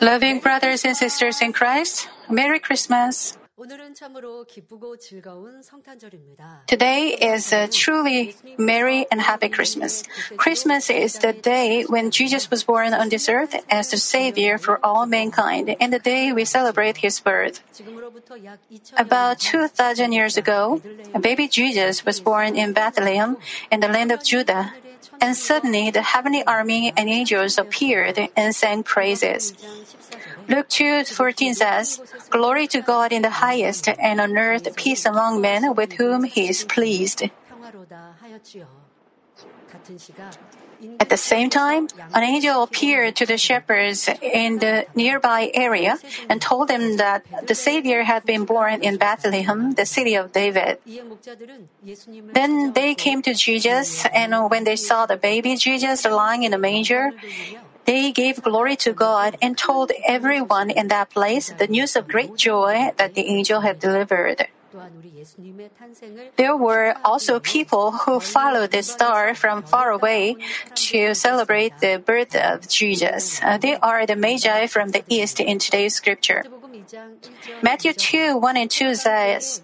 Loving brothers and sisters in Christ, Merry Christmas. Today is a truly merry and happy Christmas. Christmas is the day when Jesus was born on this earth as the Savior for all mankind and the day we celebrate His birth. About 2,000 years ago, baby Jesus was born in Bethlehem in the land of Judah. And suddenly the heavenly army and angels appeared and sang praises. Luke 2:14 says, "Glory to God in the highest, and on earth peace among men with whom He is pleased." At the same time, an angel appeared to the shepherds in the nearby area and told them that the Savior had been born in Bethlehem, the city of David. Then they came to Jesus, and when they saw the baby Jesus lying in a manger, they gave glory to God and told everyone in that place the news of great joy that the angel had delivered. There were also people who followed the star from far away to celebrate the birth of Jesus. Uh, they are the Magi from the East in today's scripture. Matthew 2, 1 and 2 says,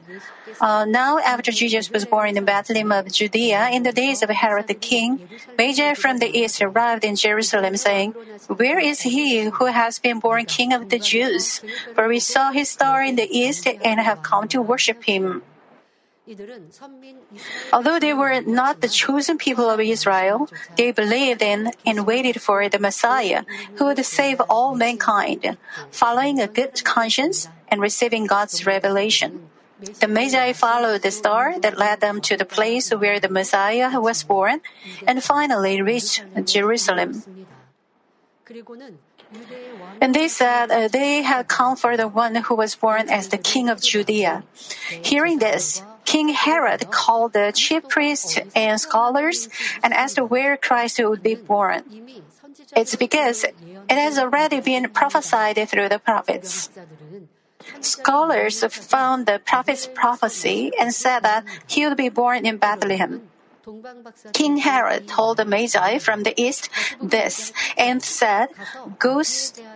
uh, Now after Jesus was born in Bethlehem of Judea, in the days of Herod the king, Magi from the east arrived in Jerusalem, saying, Where is he who has been born king of the Jews? For we saw his star in the east and have come to worship him. Although they were not the chosen people of Israel, they believed in and waited for the Messiah who would save all mankind, following a good conscience and receiving God's revelation. The Magi followed the star that led them to the place where the Messiah was born and finally reached Jerusalem. And they said uh, they had come for the one who was born as the king of Judea. Hearing this, King Herod called the chief priests and scholars and asked where Christ would be born. It's because it has already been prophesied through the prophets. Scholars found the prophet's prophecy and said that he would be born in Bethlehem. King Herod told the Magi from the east this and said, Go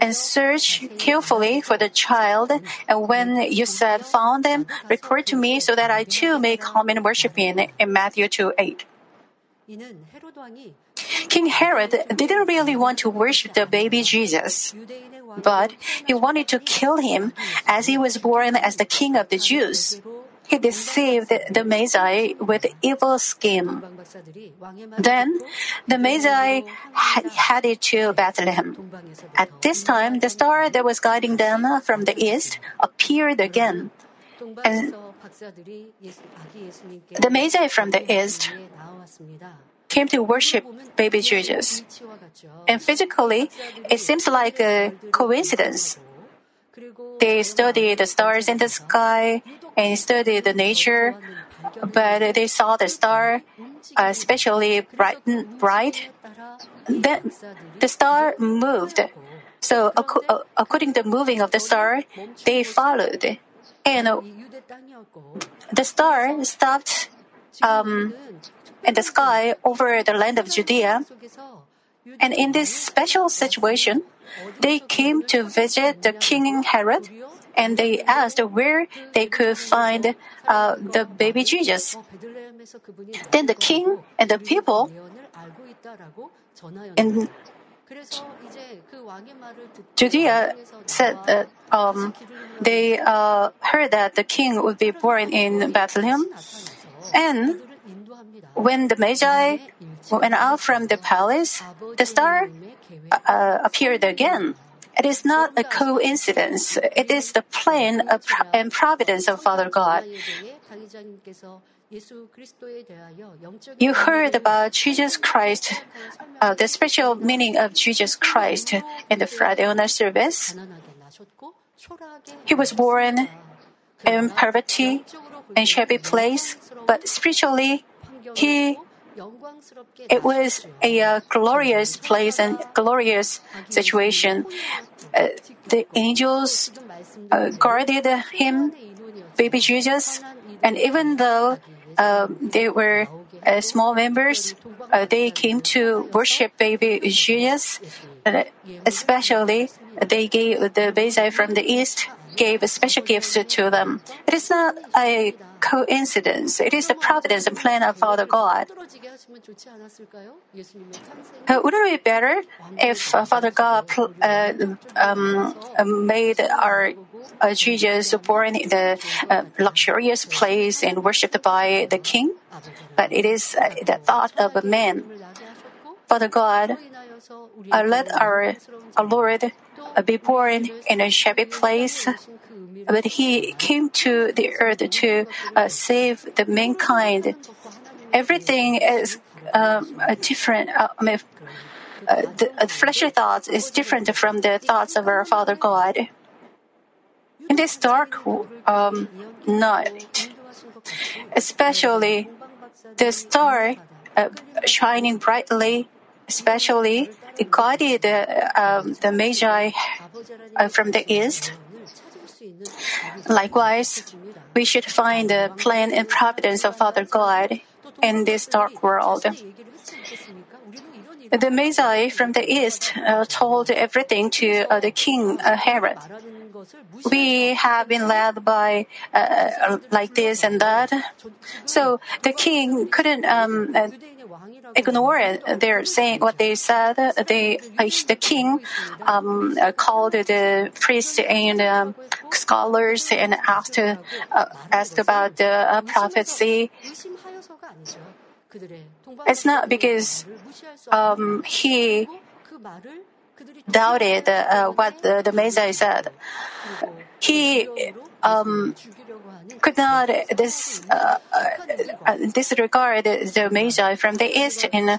and search carefully for the child, and when you said found him, report to me so that I too may come and worship him in Matthew 2 8. King Herod didn't really want to worship the baby Jesus, but he wanted to kill him as he was born as the king of the Jews he deceived the Magi with evil scheme. Then the Magi headed to Bethlehem. At this time, the star that was guiding them from the east appeared again. And the Magi from the east came to worship baby Jesus. And physically, it seems like a coincidence. They studied the stars in the sky and studied the nature, but they saw the star, uh, especially bright, bright. Then the star moved. So uh, according to the moving of the star, they followed, and uh, the star stopped um, in the sky over the land of Judea. And in this special situation, they came to visit the king Herod and they asked where they could find uh, the baby Jesus. Then the king and the people and Judea said that um, they uh, heard that the king would be born in Bethlehem, and when the Magi went out from the palace, the star uh, appeared again. It is not a coincidence. It is the plan and providence of Father God. You heard about Jesus Christ, uh, the special meaning of Jesus Christ in the Friday honor service. He was born in poverty and shabby place, but spiritually, he it was a uh, glorious place and glorious situation. Uh, the angels uh, guarded him, baby Jesus, and even though uh, they were uh, small members, uh, they came to worship baby Jesus. Uh, especially, they gave the Magi from the east gave special gifts to them. It is not a coincidence. It is the providence and plan of Father God. Uh, wouldn't it be better if uh, Father God pl- uh, um, made our uh, Jesus born in the uh, luxurious place and worshipped by the king? But it is uh, the thought of a man. Father God, let our, our Lord be born in a shabby place, but he came to the earth to uh, save the mankind. Everything is um, different. Uh, I mean, uh, the uh, fleshly thoughts is different from the thoughts of our Father God. In this dark um, night, especially the star uh, shining brightly, especially it guided uh, um, the Magi uh, from the east. Likewise, we should find the plan and providence of Father God in this dark world. The Magi from the east uh, told everything to uh, the king uh, Herod. We have been led by uh, like this and that. So the king couldn't um, uh, ignore it. They're saying what they said. They, uh, the king um, uh, called the priests and um, scholars and asked uh, asked about the uh, prophecy. It's not because um, he doubted uh, what the, the Magi said. He um, could not uh, uh, disregard the Magi from the east, and uh,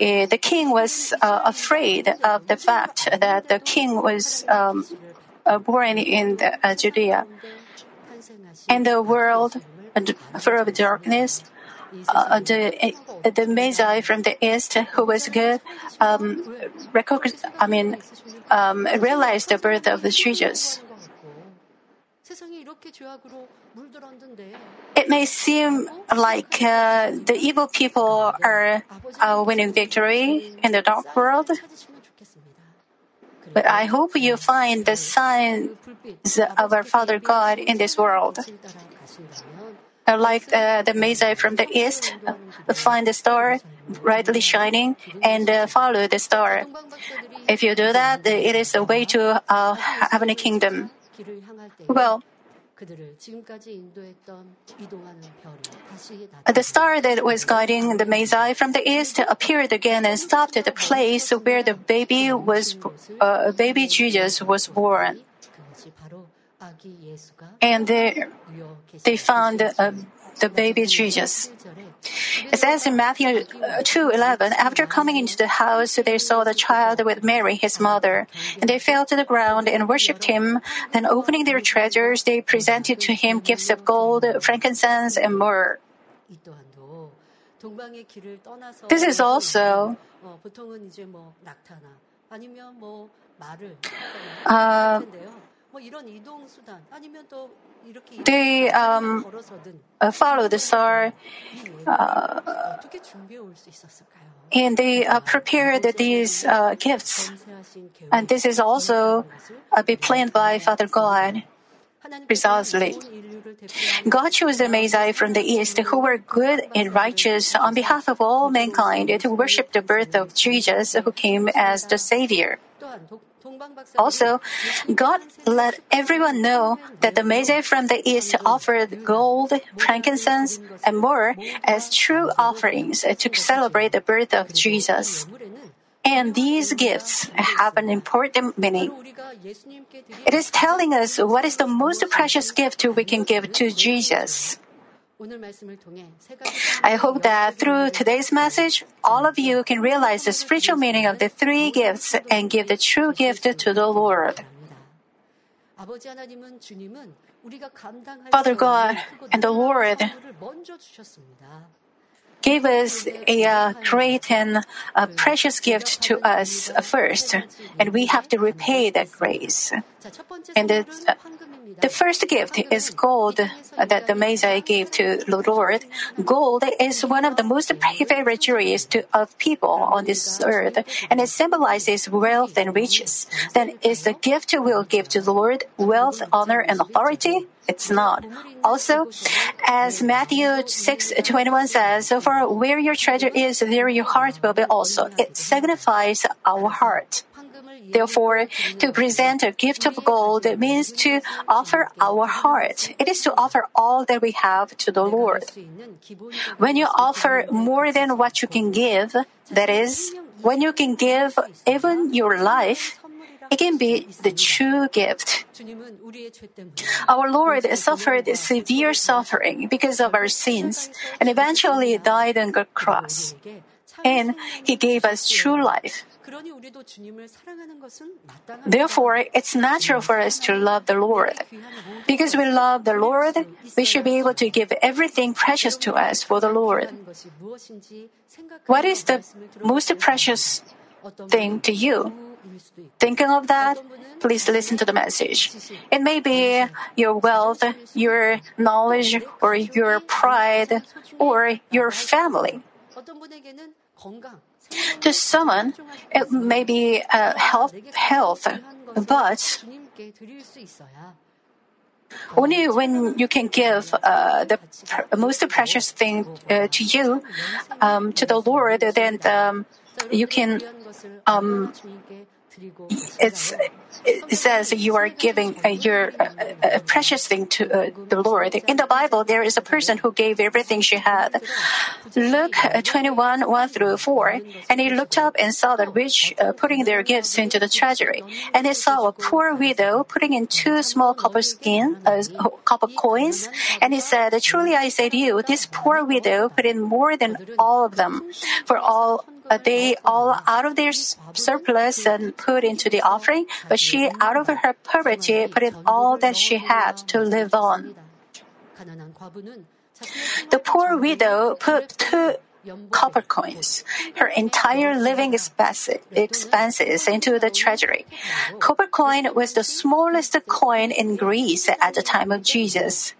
the king was uh, afraid of the fact that the king was um, uh, born in the, uh, Judea. And the world full of darkness, the the Magi from the east, who was good, um, I mean, um, realized the birth of the Jesus. It may seem like uh, the evil people are uh, winning victory in the dark world, but I hope you find the signs of our Father God in this world. Like uh, the Magi from the east, uh, find the star brightly shining and uh, follow the star. If you do that, it is a way to uh, heavenly kingdom. Well, the star that was guiding the Magi from the east appeared again and stopped at the place where the baby was, uh, baby Jesus was born. And they, they found uh, the baby Jesus. It says in Matthew 2:11, after coming into the house, they saw the child with Mary, his mother, and they fell to the ground and worshipped him. Then, opening their treasures, they presented to him gifts of gold, frankincense, and myrrh. This is also uh, they um, uh, follow the star uh, and they uh, prepared these uh, gifts. And this is also uh, be planned by Father God. Precisely. God chose the Magi from the east who were good and righteous on behalf of all mankind to worship the birth of Jesus who came as the Savior. Also, God let everyone know that the Magi from the east offered gold, frankincense, and myrrh as true offerings to celebrate the birth of Jesus. And these gifts have an important meaning. It is telling us what is the most precious gift we can give to Jesus. I hope that through today's message, all of you can realize the spiritual meaning of the three gifts and give the true gift to the Lord. Father God and the Lord gave us a uh, great and uh, precious gift to us first, and we have to repay that grace. And the, uh, The first gift is gold that the Messiah gave to the Lord. Gold is one of the most favorite jewelries of people on this earth, and it symbolizes wealth and riches. Then is the gift we'll give to the Lord wealth, honor, and authority? It's not. Also, as Matthew 6 21 says, For where your treasure is, there your heart will be also. It signifies our heart. Therefore, to present a gift of gold means to offer our heart. It is to offer all that we have to the Lord. When you offer more than what you can give, that is, when you can give even your life, it can be the true gift. Our Lord suffered severe suffering because of our sins and eventually died on the cross. And He gave us true life. Therefore, it's natural for us to love the Lord. Because we love the Lord, we should be able to give everything precious to us for the Lord. What is the most precious thing to you? Thinking of that, please listen to the message. It may be your wealth, your knowledge, or your pride, or your family. To someone, it may be uh, health, health, but only when you can give uh, the pr- most precious thing uh, to you, um, to the Lord, then um, you can. Um, it's it says you are giving uh, your uh, a precious thing to uh, the Lord. In the Bible, there is a person who gave everything she had. Luke 21, 1 through 4. And he looked up and saw the rich uh, putting their gifts into the treasury. And he saw a poor widow putting in two small copper skin, uh, copper coins. And he said, Truly I say to you, this poor widow put in more than all of them. For all uh, they all out of their surplus and put into the offering, but she, out of her poverty, put in all that she had to live on. The poor widow put two copper coins, her entire living expenses into the treasury. Copper coin was the smallest coin in Greece at the time of Jesus.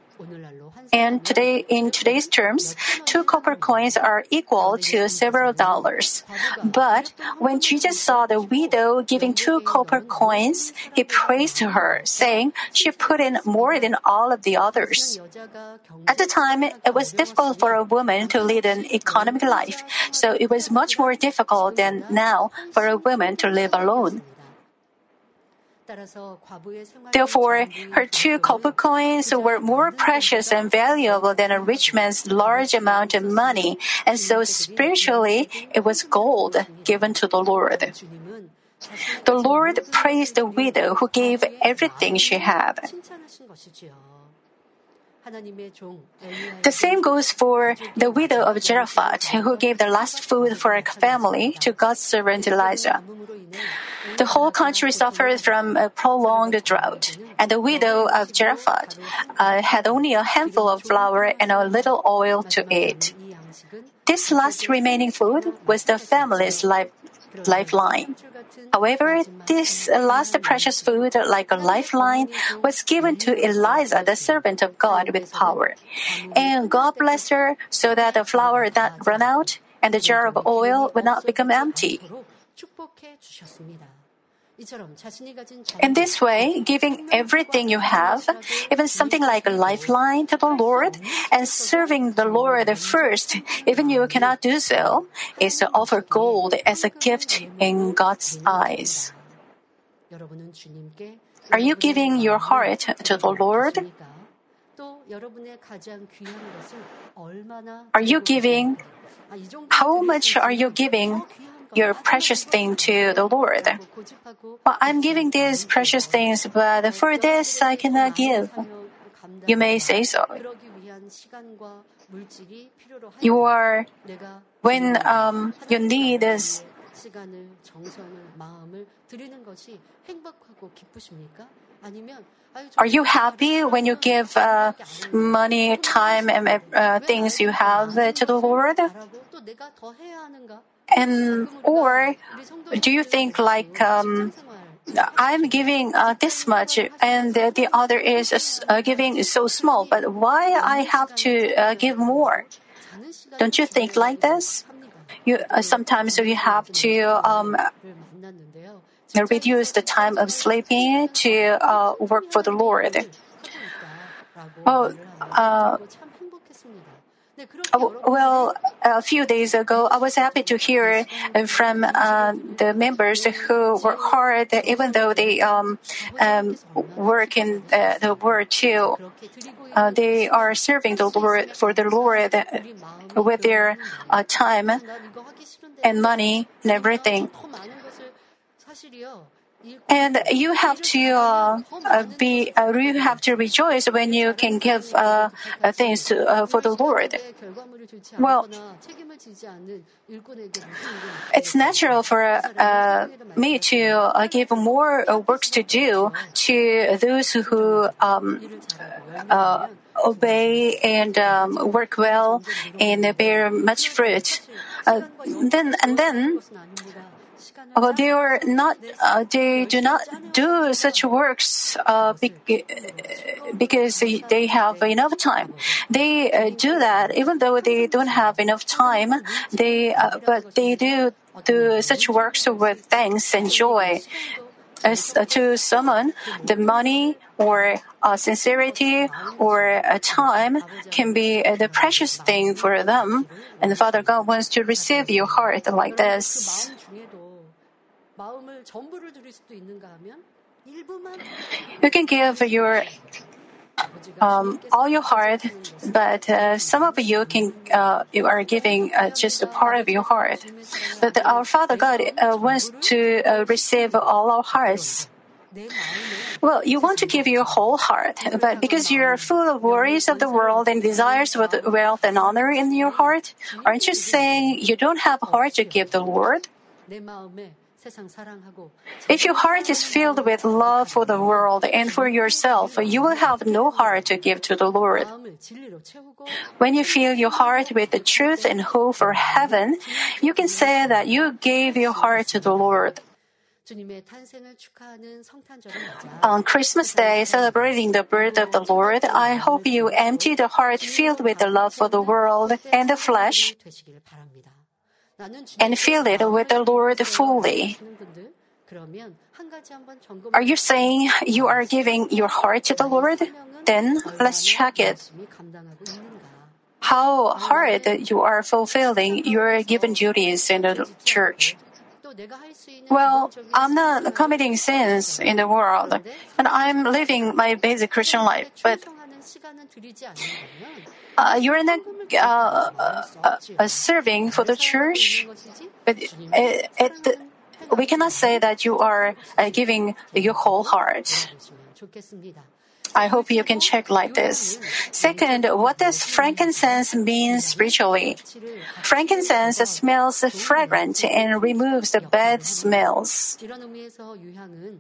And today, in today's terms, two copper coins are equal to several dollars. But when Jesus saw the widow giving two copper coins, he praised her, saying she put in more than all of the others. At the time, it was difficult for a woman to lead an economic life, so it was much more difficult than now for a woman to live alone. Therefore, her two copper coins were more precious and valuable than a rich man's large amount of money, and so spiritually it was gold given to the Lord. The Lord praised the widow who gave everything she had. The same goes for the widow of Zarephath, who gave the last food for her family to God's servant Elijah. The whole country suffered from a prolonged drought, and the widow of Zarephath uh, had only a handful of flour and a little oil to eat. This last remaining food was the family's life, lifeline. However, this last precious food, like a lifeline, was given to Elijah, the servant of God, with power. And God blessed her so that the flour would not run out and the jar of oil would not become empty. In this way, giving everything you have, even something like a lifeline to the Lord, and serving the Lord first, even you cannot do so, is to offer gold as a gift in God's eyes. Are you giving your heart to the Lord? Are you giving? How much are you giving your precious thing to the Lord. Well, I'm giving these precious things, but for this I cannot give. You may say so. You are, when um, you need this, are you happy when you give uh, money, time, and uh, things you have to the Lord? And or do you think like um, I'm giving uh, this much, and the, the other is uh, giving so small. But why I have to uh, give more? Don't you think like this? You uh, sometimes you have to um, reduce the time of sleeping to uh, work for the Lord. Oh, well, a few days ago, I was happy to hear from uh, the members who work hard, even though they um, um, work in the, the Word too. Uh, they are serving the Lord for the Lord with their uh, time and money and everything. And you have to uh, uh, be, uh, you have to rejoice when you can give uh, uh, things to, uh, for the Lord. Well, it's natural for me to give more works to do to those who um, obey and um, work well and bear much fruit. then and then uh, they are not. Uh, they do not do such works uh, because they have enough time. They uh, do that even though they don't have enough time. They uh, but they do do such works with thanks and joy. As uh, to someone, the money or sincerity or a time can be the precious thing for them, and the Father God wants to receive your heart like this. You can give your um, all your heart, but uh, some of you can uh, you are giving uh, just a part of your heart. But our Father God uh, wants to uh, receive all our hearts. Well, you want to give your whole heart, but because you are full of worries of the world and desires for wealth and honor in your heart, aren't you saying you don't have heart to give the Lord? If your heart is filled with love for the world and for yourself, you will have no heart to give to the Lord. When you fill your heart with the truth and hope for heaven, you can say that you gave your heart to the Lord. On Christmas Day, celebrating the birth of the Lord, I hope you empty the heart filled with the love for the world and the flesh and fill it with the Lord fully. Are you saying you are giving your heart to the Lord? Then let's check it. How hard you are fulfilling your given duties in the church. Well, I'm not committing sins in the world, and I'm living my basic Christian life, but uh, you're not uh, uh, uh, serving for the church, but it, it, we cannot say that you are uh, giving your whole heart. I hope you can check like this. Second, what does frankincense mean spiritually? Frankincense smells fragrant and removes the bad smells.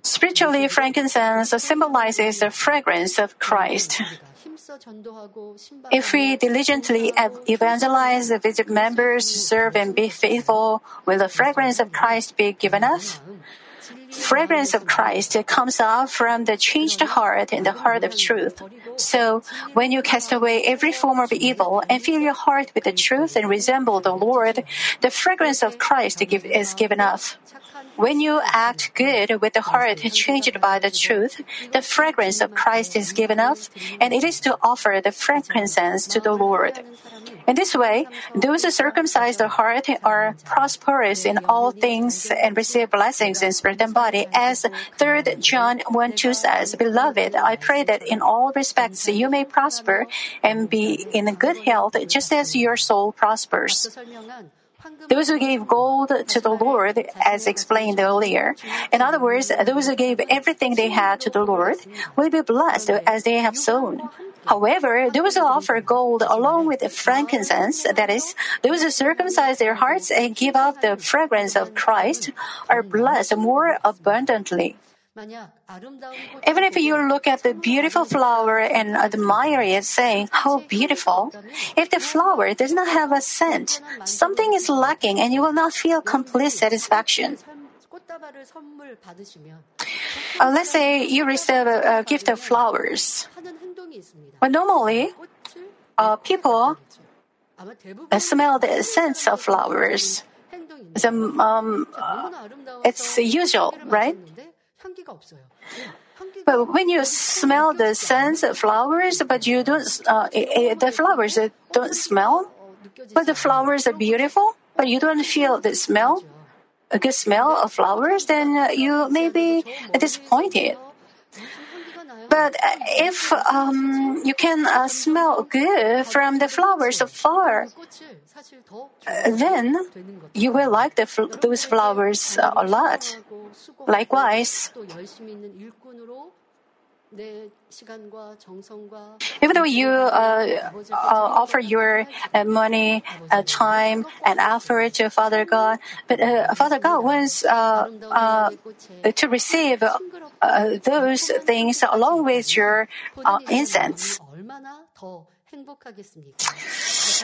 Spiritually, frankincense symbolizes the fragrance of Christ. If we diligently evangelize, the visit members, serve, and be faithful, will the fragrance of Christ be given us? fragrance of Christ comes out from the changed heart and the heart of truth. So, when you cast away every form of evil and fill your heart with the truth and resemble the Lord, the fragrance of Christ is given off. When you act good with the heart changed by the truth, the fragrance of Christ is given off, and it is to offer the frankincense to the Lord. In this way, those who circumcise the heart are prosperous in all things and receive blessings in spirit and body. As 3 John 1 2 says, Beloved, I pray that in all respects you may prosper and be in good health just as your soul prospers. Those who gave gold to the Lord, as explained earlier, in other words, those who gave everything they had to the Lord, will be blessed as they have sown. However, those who offer gold along with frankincense, that is, those who circumcise their hearts and give off the fragrance of Christ, are blessed more abundantly. Even if you look at the beautiful flower and admire it, saying, How beautiful! If the flower does not have a scent, something is lacking and you will not feel complete satisfaction. Uh, let's say you receive a, a, gift of flowers. But normally, uh, people uh, smell the scents of flowers. The, um, um it's usual, right? But when you smell the scents of flowers, but you don't, uh, the flowers don't smell, but the flowers are beautiful, but you don't feel the smell, a good smell of flowers, then you may be disappointed. But uh, if um, you can uh, smell good from the flowers afar, uh, then you will like the, those flowers a lot. Likewise, even though you uh, uh, offer your uh, money, uh, time, and effort to Father God, but uh, Father God wants uh, to receive those things along with your incense.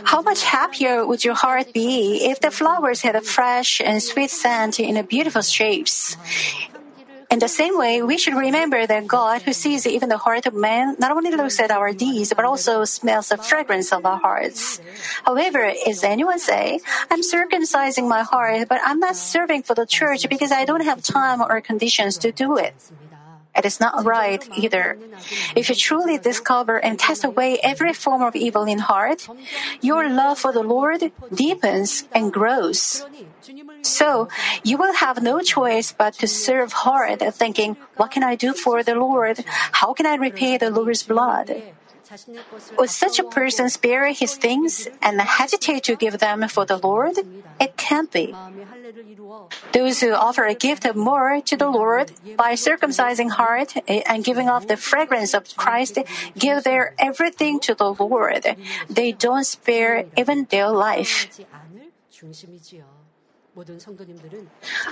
How much happier would your heart be if the flowers had a fresh and sweet scent in a beautiful shapes? In the same way, we should remember that God, who sees even the heart of man, not only looks at our deeds, but also smells the fragrance of our hearts. However, as anyone say, I'm circumcising my heart, but I'm not serving for the church because I don't have time or conditions to do it? It is not right either. If you truly discover and cast away every form of evil in heart, your love for the Lord deepens and grows. So you will have no choice but to serve hard, thinking, what can I do for the Lord? How can I repay the Lord's blood? Would such a person spare his things and hesitate to give them for the Lord? It can't be. Those who offer a gift of more to the Lord by circumcising heart and giving off the fragrance of Christ give their everything to the Lord. They don't spare even their life.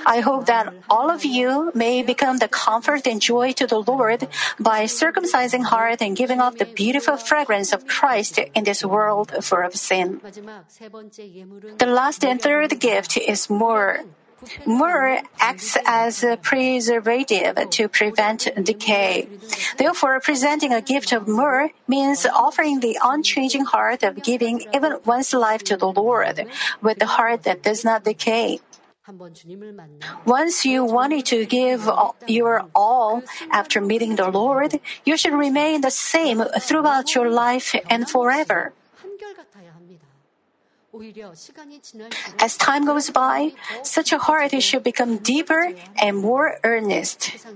I hope that all of you may become the comfort and joy to the Lord by circumcising heart and giving off the beautiful fragrance of Christ in this world full of sin. The last and third gift is myrrh Myrrh acts as a preservative to prevent decay. Therefore, presenting a gift of myrrh means offering the unchanging heart of giving even one's life to the Lord with the heart that does not decay. Once you wanted to give your all after meeting the Lord, you should remain the same throughout your life and forever. As time goes by, such a heart should become deeper and more earnest.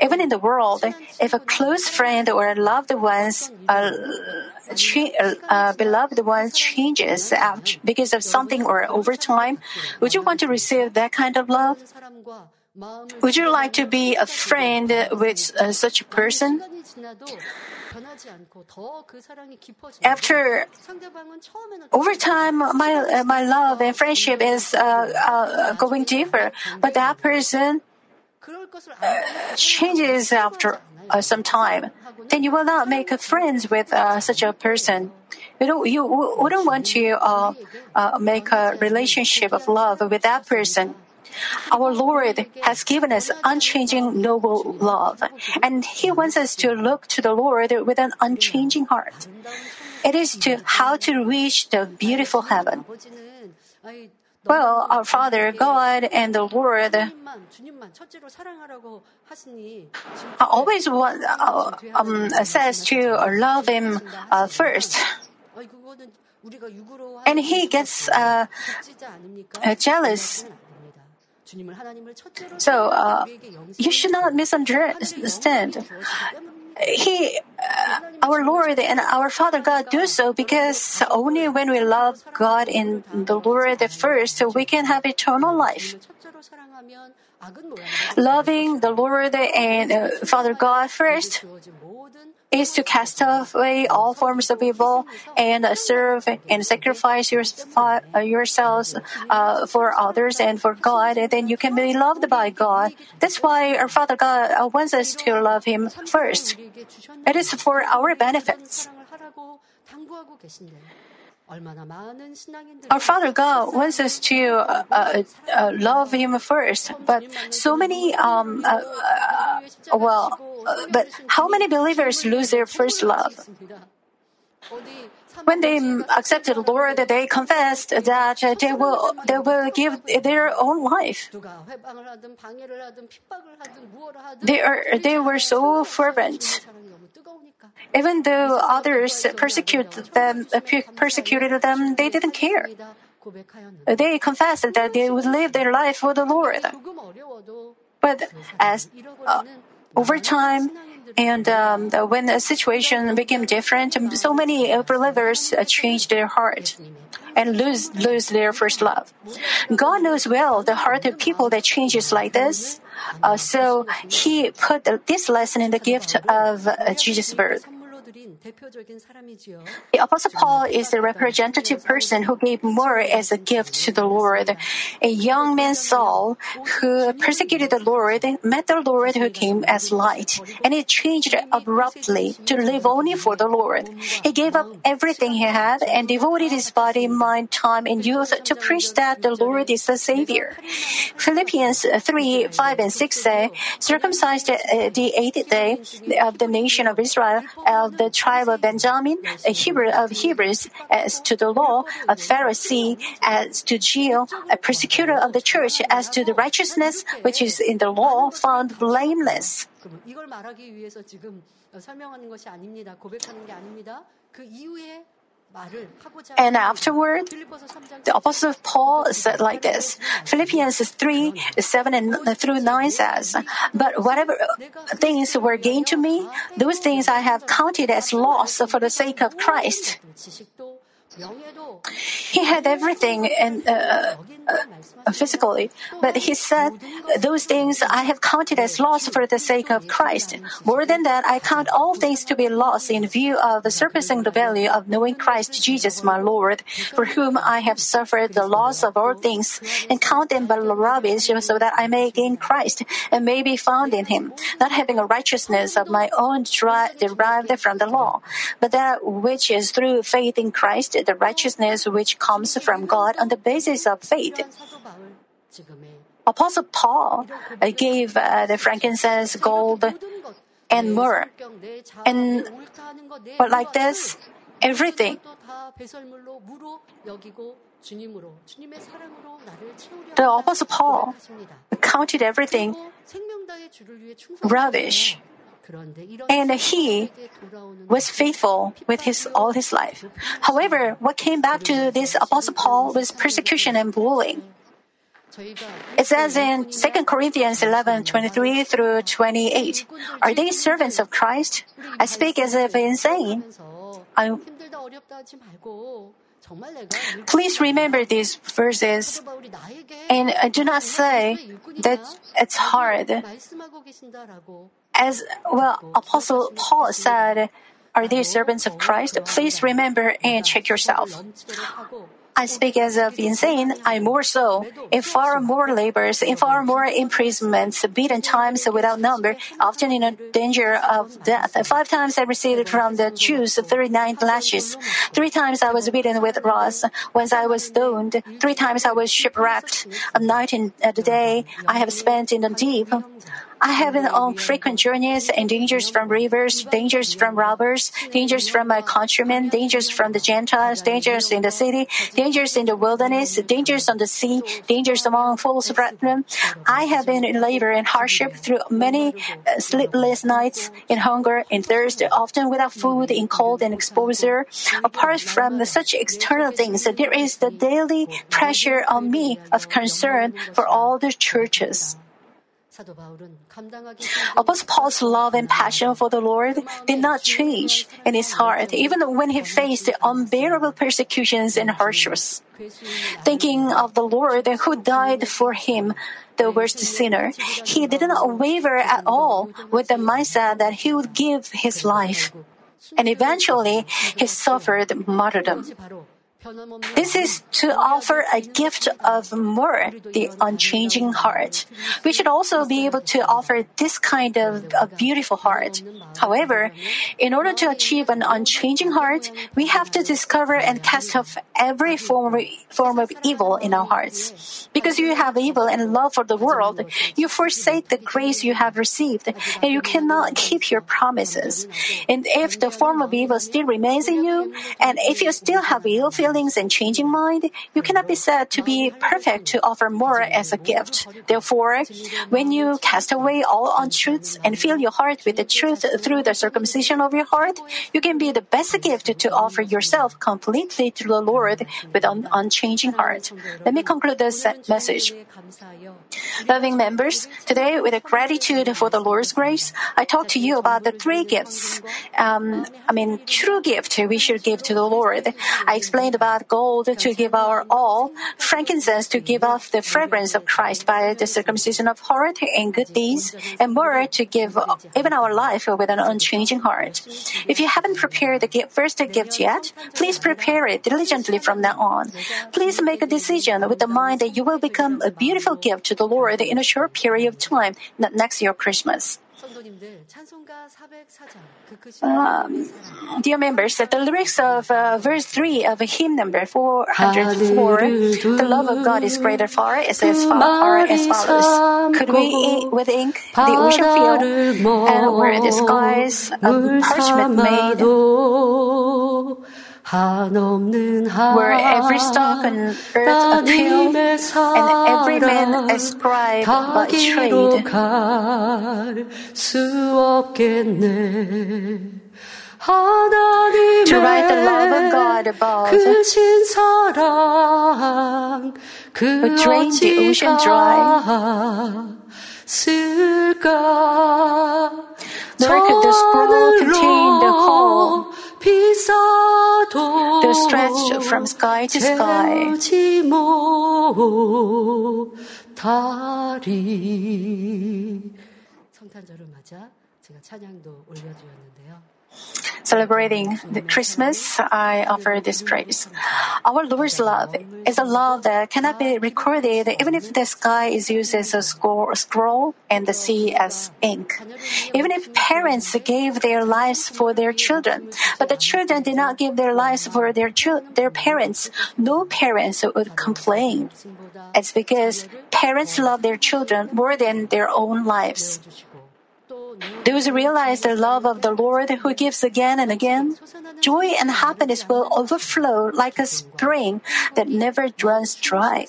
Even in the world, if a close friend or a loved one's uh, uh, uh beloved one changes because of something or over time, would you want to receive that kind of love? Would you like to be a friend with uh, such a person? After over time, my uh, my love and friendship is uh, uh going deeper, but that person uh, changes after uh, some time. Then you will not make friends with such a person. You don't you wouldn't want to make a relationship of love with that person. Our Lord has given us unchanging noble love, and He wants us to look to the Lord with an unchanging heart. It is to how to reach the beautiful heaven. Well, our Father, God, and the Lord always want, uh, um, says to love Him uh, first. And He gets uh, uh jealous so uh, you should not misunderstand. He, uh, our Lord and our Father God do so because only when we love God in the Lord first, we can have eternal life. Loving the Lord and uh, Father God first is to cast away all forms of evil and serve and sacrifice uh, yourselves uh, for others and for God, and then you can be loved by God. That's why our Father God uh, wants us to love Him first. It is for our benefits. Our Father God wants us to uh, uh, uh, love Him first, but so many, um, uh, uh, well, but how many believers lose their first love? When they accepted the Lord, they confessed that they will they will give their own life. They are they were so fervent. Even though others persecuted them, persecuted them, they didn't care. They confessed that they would live their life for the Lord. But as uh, over time, and um, when the situation became different, so many believers changed their heart and lose lose their first love. God knows well the heart of people that changes like this. Uh, so He put this lesson in the gift of uh, Jesus' birth. The Apostle Paul is the representative person who gave more as a gift to the Lord. A young man Saul, who persecuted the Lord, met the Lord who came as light, and he changed abruptly to live only for the Lord. He gave up everything he had and devoted his body, mind, time, and youth to preach that the Lord is the Savior. Philippians 3 5 and 6 say, circumcised uh, the eighth day of the nation of Israel, of the tribe of Benjamin, a Hebrew of Hebrews, as to the law, a Pharisee, as to Jew, a persecutor of the church, as to the righteousness which is in the law, found blameless. 이걸 말하기 위해서 지금 설명하는 것이 아닙니다. 고백하는 게 아닙니다. 그 이후에 and afterward, the Apostle Paul said like this Philippians 3 7 and through 9 says, But whatever things were gained to me, those things I have counted as loss for the sake of Christ. He had everything and uh, uh, physically, but he said, "Those things I have counted as loss for the sake of Christ. More than that, I count all things to be lost in view of the surpassing the value of knowing Christ Jesus, my Lord, for whom I have suffered the loss of all things, and count them but rubbish, so that I may gain Christ and may be found in Him, not having a righteousness of my own derived from the law, but that which is through faith in Christ." The righteousness which comes from God on the basis of faith. Apostle Paul gave uh, the frankincense, gold, and myrrh. And but like this, everything. The Apostle Paul counted everything rubbish and he was faithful with his all his life. However, what came back to this apostle Paul was persecution and bullying. It says in 2 Corinthians 11, 23 through 28, Are they servants of Christ? I speak as if insane. I, Please remember these verses and uh, do not say that it's hard. As well, Apostle Paul said, Are they servants of Christ? Please remember and check yourself. I speak as of insane, I more so, in far more labors, in far more imprisonments, beaten times without number, often in a danger of death. Five times I received from the Jews 39 lashes. Three times I was beaten with rods. Once I was stoned. Three times I was shipwrecked. A night and a day I have spent in the deep. I have been on frequent journeys and dangers from rivers, dangers from robbers, dangers from my countrymen, dangers from the Gentiles, dangers in the city, dangers in the wilderness, dangers on the sea, dangers among false brethren. I have been in labor and hardship through many uh, sleepless nights, in hunger, and thirst, often without food, in cold and exposure. Apart from such external things, there is the daily pressure on me of concern for all the churches. Apostle Paul's love and passion for the Lord did not change in his heart, even when he faced unbearable persecutions and hardships. Thinking of the Lord who died for him, the worst sinner, he did not waver at all with the mindset that he would give his life. And eventually, he suffered martyrdom. This is to offer a gift of myrrh, the unchanging heart. We should also be able to offer this kind of a beautiful heart. However, in order to achieve an unchanging heart, we have to discover and cast off every form of, form of evil in our hearts. Because you have evil and love for the world, you forsake the grace you have received, and you cannot keep your promises. And if the form of evil still remains in you, and if you still have ill feelings, feelings and changing mind, you cannot be said to be perfect to offer myrrh as a gift. Therefore, when you cast away all untruths and fill your heart with the truth through the circumcision of your heart, you can be the best gift to offer yourself completely to the Lord with an unchanging heart. Let me conclude this message. Loving members, today with a gratitude for the Lord's grace, I talk to you about the three gifts. Um, I mean, true gift we should give to the Lord. I explained about gold to give our all, frankincense to give off the fragrance of Christ by the circumcision of heart and good deeds, and myrrh to give even our life with an unchanging heart. If you haven't prepared the first gift yet, please prepare it diligently from now on. Please make a decision with the mind that you will become a beautiful gift to the Lord in a short period of time, not next year Christmas. Um, dear members, the lyrics of uh, verse 3 of hymn number 404, the love of God is greater far, is as far as follows. Could we with ink the ocean field, and where the skies of parchment made, where every stalk on earth a tale, and every man a scribe by trade. To write the love of God above, who drained the ocean dry. Nor could the scroll contain the whole the stretched from sky to sky. 성탄절을 맞아 제가 찬양도 올려드렸는데요. Celebrating the Christmas, I offer this praise. Our Lord's love is a love that cannot be recorded even if the sky is used as a scroll and the sea as ink. Even if parents gave their lives for their children, but the children did not give their lives for their their parents, no parents would complain. It's because parents love their children more than their own lives. Those who realize the love of the Lord who gives again and again, joy and happiness will overflow like a spring that never runs dry.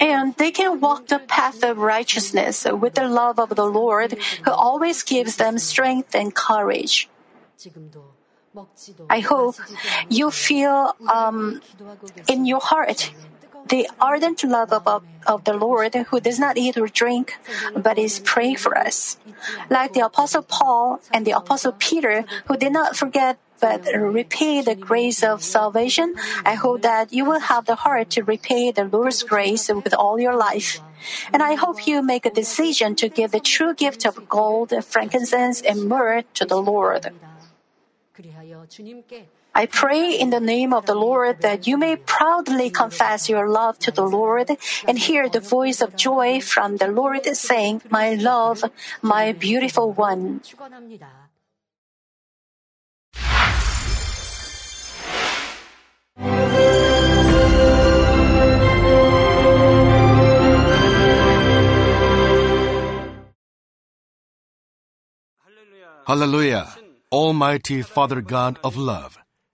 And they can walk the path of righteousness with the love of the Lord who always gives them strength and courage. I hope you feel um, in your heart the ardent love of, of the Lord who does not eat or drink, but is praying for us. Like the Apostle Paul and the Apostle Peter, who did not forget but repay the grace of salvation, I hope that you will have the heart to repay the Lord's grace with all your life. And I hope you make a decision to give the true gift of gold, frankincense, and myrrh to the Lord. I pray in the name of the Lord that you may proudly confess your love to the Lord and hear the voice of joy from the Lord saying, My love, my beautiful one. Hallelujah, Almighty Father God of love.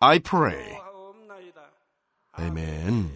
I pray. Amen.